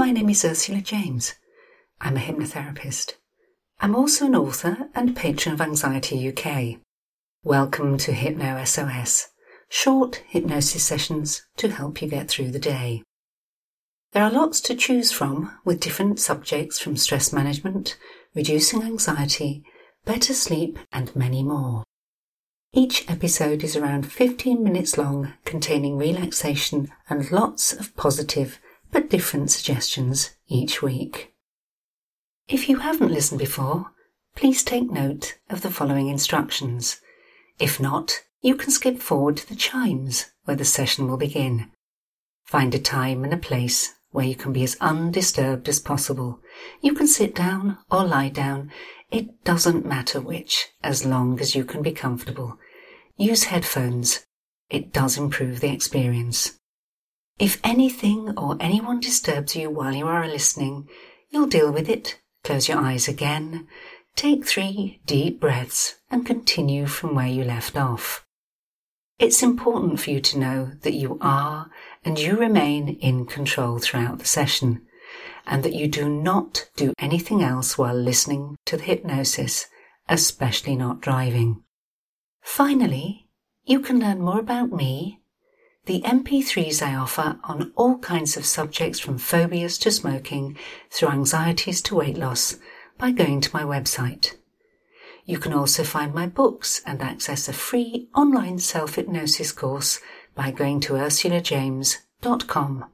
My name is Ursula James. I'm a hypnotherapist. I'm also an author and patron of Anxiety UK. Welcome to Hypno SOS, short hypnosis sessions to help you get through the day. There are lots to choose from with different subjects from stress management, reducing anxiety, better sleep, and many more. Each episode is around 15 minutes long, containing relaxation and lots of positive but different suggestions each week. If you haven't listened before, please take note of the following instructions. If not, you can skip forward to the chimes where the session will begin. Find a time and a place where you can be as undisturbed as possible. You can sit down or lie down. It doesn't matter which, as long as you can be comfortable. Use headphones. It does improve the experience. If anything or anyone disturbs you while you are listening, you'll deal with it. Close your eyes again. Take three deep breaths and continue from where you left off. It's important for you to know that you are and you remain in control throughout the session, and that you do not do anything else while listening to the hypnosis, especially not driving. Finally, you can learn more about me, the MP3s I offer on all kinds of subjects from phobias to smoking, through anxieties to weight loss, by going to my website. You can also find my books and access a free online self hypnosis course by going to ursulajames.com.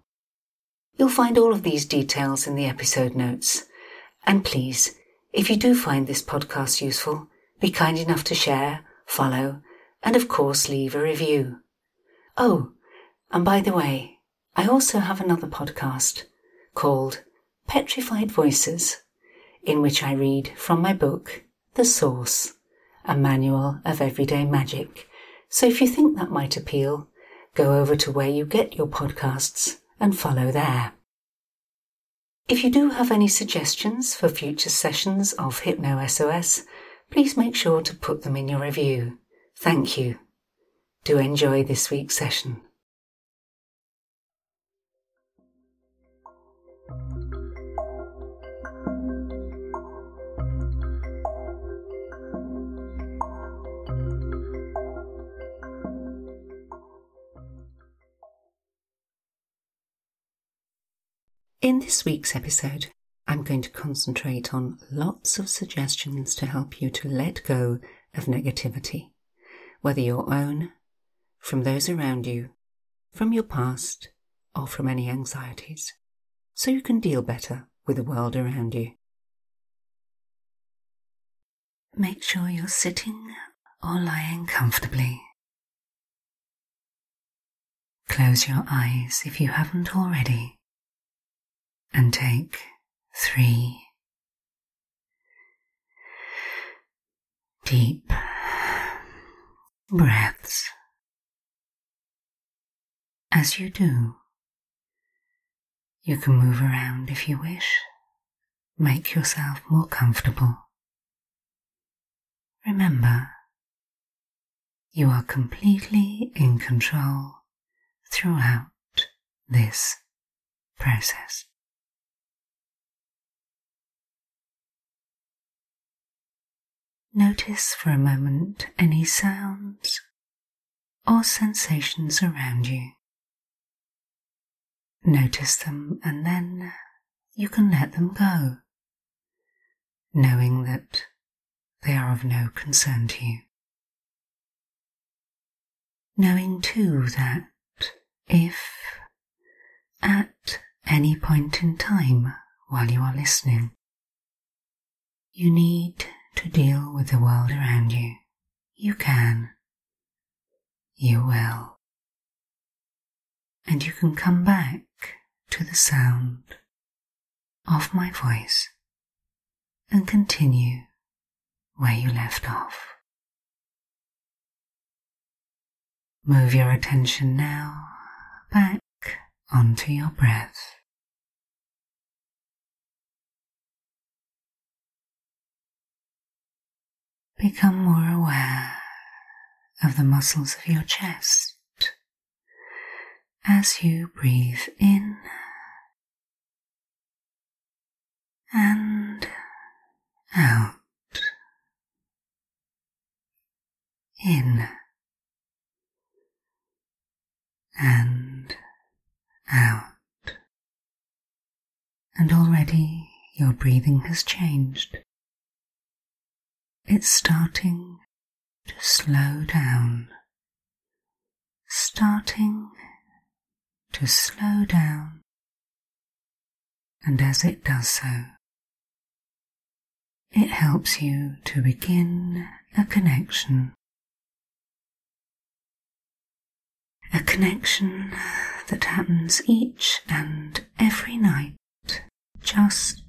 You'll find all of these details in the episode notes. And please, if you do find this podcast useful, be kind enough to share, follow, and of course leave a review. Oh, and by the way, I also have another podcast called Petrified Voices, in which I read from my book, The Source, a manual of everyday magic. So if you think that might appeal, go over to where you get your podcasts and follow there. If you do have any suggestions for future sessions of Hypno SOS, please make sure to put them in your review. Thank you. Do enjoy this week's session. In this week's episode, I'm going to concentrate on lots of suggestions to help you to let go of negativity, whether your own, from those around you, from your past, or from any anxieties, so you can deal better with the world around you. Make sure you're sitting or lying comfortably. Close your eyes if you haven't already and take three deep breaths. As you do, you can move around if you wish. Make yourself more comfortable. Remember, you are completely in control throughout this process. Notice for a moment any sounds or sensations around you. Notice them and then you can let them go, knowing that they are of no concern to you. Knowing too that if at any point in time while you are listening, you need to deal with the world around you. You can. You will. And you can come back to the sound of my voice and continue where you left off. Move your attention now back onto your breath. Become more aware of the muscles of your chest as you breathe in and out. In and out. And already your breathing has changed. It's starting to slow down, starting to slow down. And as it does so, it helps you to begin a connection. A connection that happens each and every night just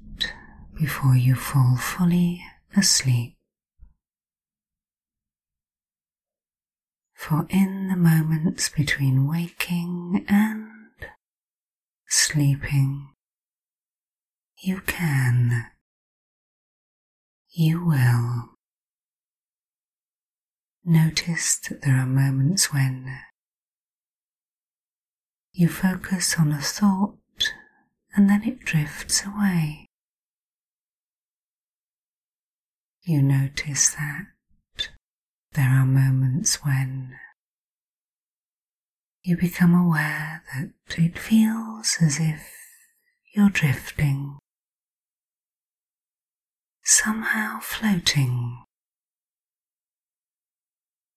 before you fall fully asleep. For in the moments between waking and sleeping, you can, you will. Notice that there are moments when you focus on a thought and then it drifts away. You notice that there are moments when you become aware that it feels as if you're drifting, somehow floating,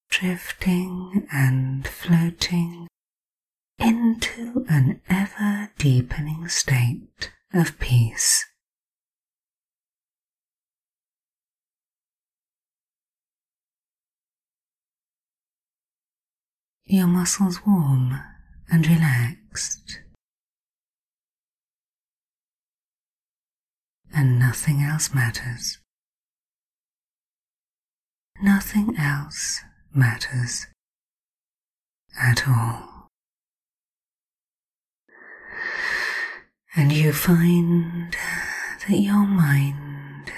drifting and floating into an ever deepening state of peace. Your muscles warm and relaxed, and nothing else matters. Nothing else matters at all. and you find that your mind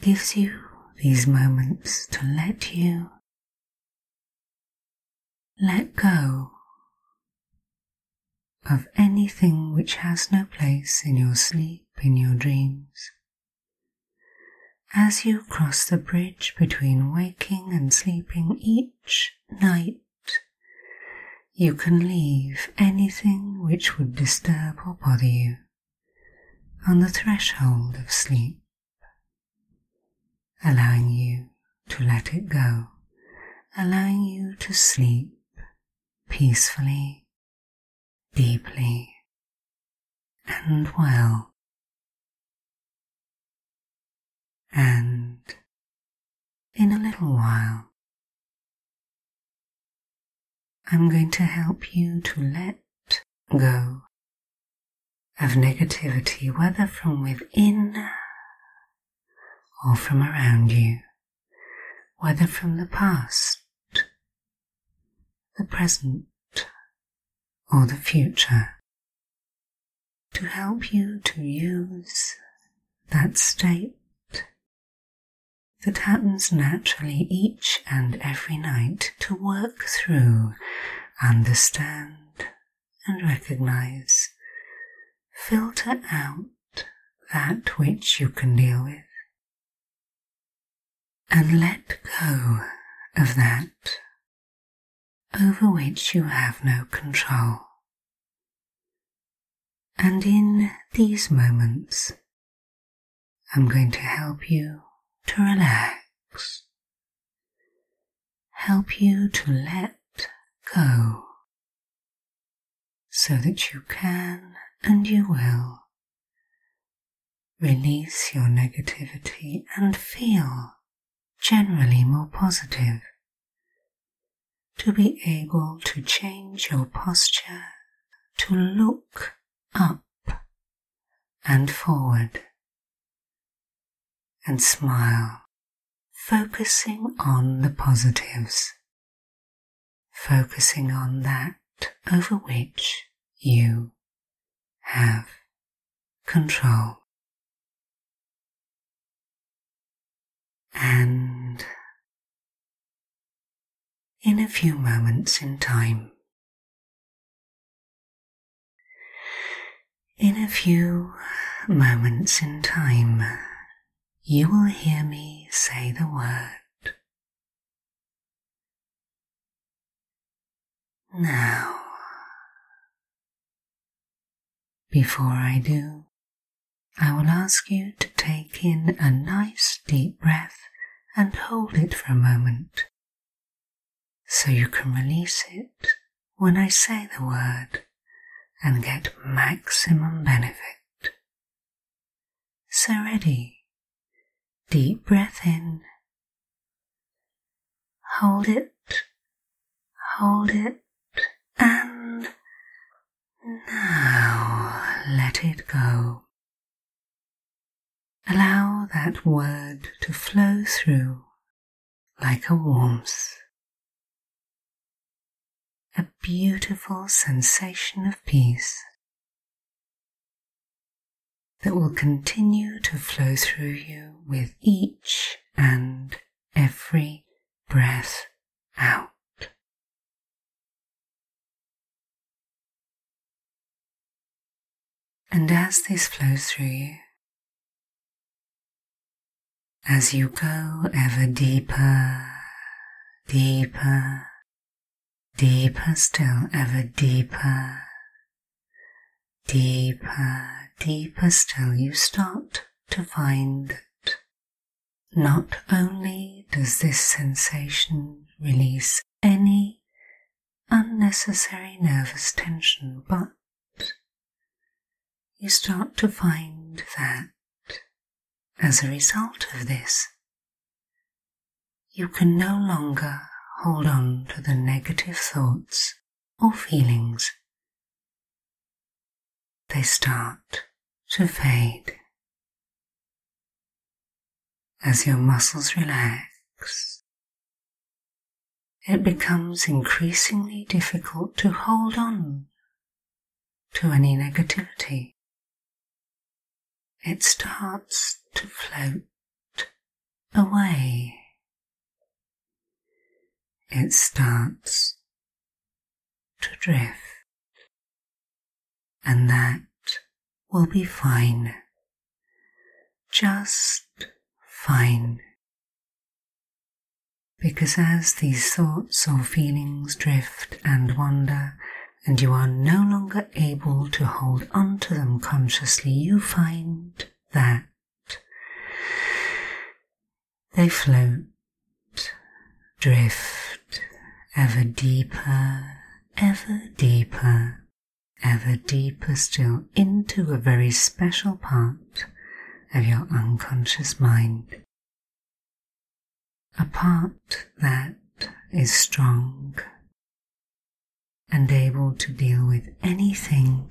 gives you these moments to let you let go of anything which has no place in your sleep, in your dreams. As you cross the bridge between waking and sleeping each night, you can leave anything which would disturb or bother you on the threshold of sleep, allowing you to let it go, allowing you to sleep peacefully, deeply, and well. And in a little while, I'm going to help you to let go of negativity, whether from within or from around you, whether from the past, the present, or the future, to help you to use that state that happens naturally each and every night to work through, understand, and recognize, filter out that which you can deal with, and let go of that over which you have no control. And in these moments, I'm going to help you to relax, help you to let go so that you can and you will release your negativity and feel generally more positive. To be able to change your posture to look up and forward and smile, focusing on the positives, focusing on that over which you have control. And in a few moments in time, in a few moments in time, you will hear me say the word. Now, before I do, I will ask you to take in a nice deep breath and hold it for a moment so you can release it when I say the word and get maximum benefit. So ready, deep breath in, hold it, hold it, and now let it go. Allow that word to flow through like a warmth. A beautiful sensation of peace that will continue to flow through you with each and every breath out. And as this flows through you, as you go ever deeper, deeper, deeper still, ever deeper, deeper, deeper still, you start to find that not only does this sensation release any unnecessary nervous tension, but you start to find that as a result of this, you can no longer hold on to the negative thoughts or feelings. They start to fade as your muscles relax. It becomes increasingly difficult to hold on to any negativity. It starts to float away. It starts to drift, and that will be fine. Just fine. Because as these thoughts or feelings drift and wander, and you are no longer able to hold on to them consciously, you find that they float, drift ever deeper, ever deeper, ever deeper still into a very special part of your unconscious mind. A part that is strong and able to deal with anything,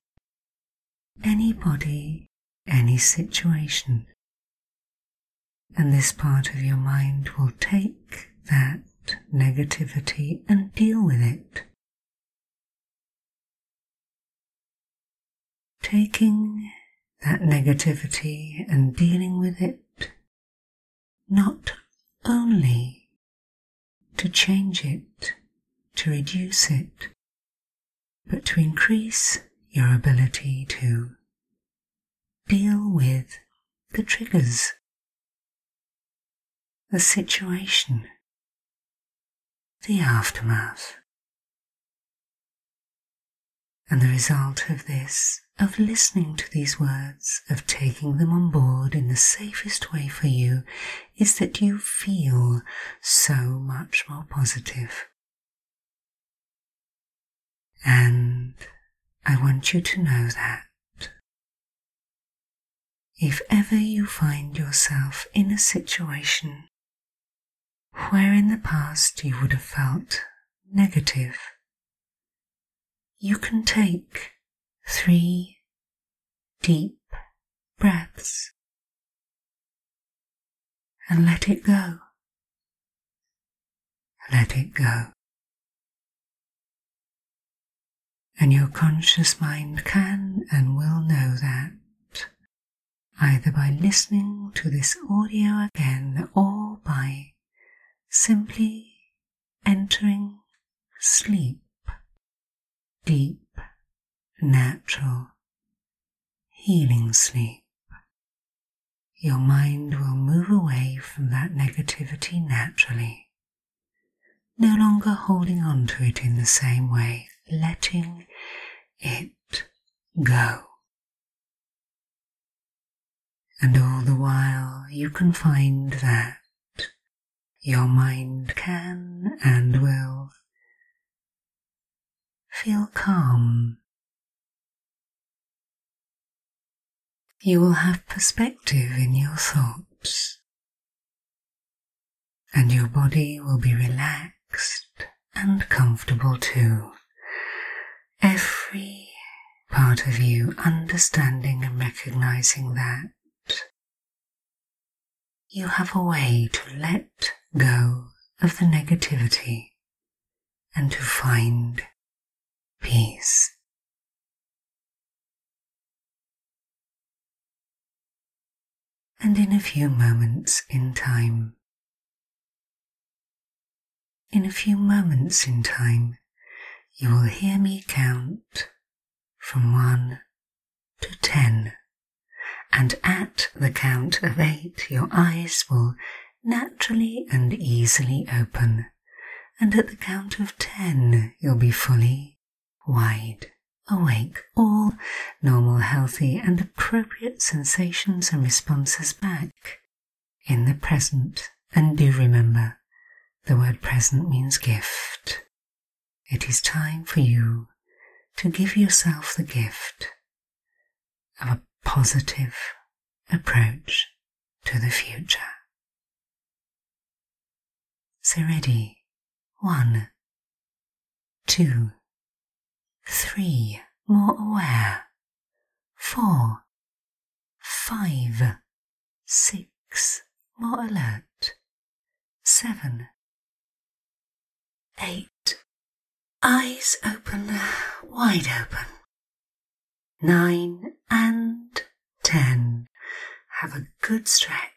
anybody, any situation and this part of your mind will take that negativity and deal with it. Taking that negativity and dealing with it not only to change it, to reduce it, but to increase your ability to deal with the triggers the situation, the aftermath. And the result of this, of listening to these words, of taking them on board in the safest way for you, is that you feel so much more positive. And I want you to know that if ever you find yourself in a situation where in the past you would have felt negative, you can take three deep breaths and let it go. Let it go. And your conscious mind can and will know that either by listening to this audio again or by simply entering sleep, deep, natural, healing sleep. Your mind will move away from that negativity naturally, no longer holding on to it in the same way letting it go. And all the while you can find that your mind can and will feel calm. You will have perspective in your thoughts, and your body will be relaxed and comfortable too. Every part of you understanding and recognizing that you have a way to let go of the negativity and to find peace. And in a few moments in time, in a few moments in time, you will hear me count from one to ten. And at the count of eight, your eyes will naturally and easily open. And at the count of ten, you'll be fully wide awake, all normal, healthy, and appropriate sensations and responses back in the present. And do remember, the word present means gift. It is time for you to give yourself the gift of a positive approach to the future. So ready? One, two, three, more aware, four, five, six, more alert, seven, eight, eyes open, wide open, nine and ten. Have a good stretch.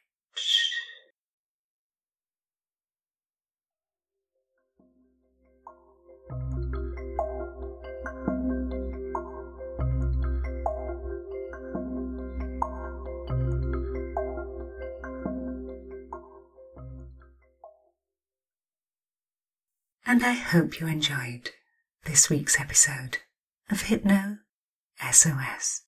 And I hope you enjoyed this week's episode of Hypno SOS.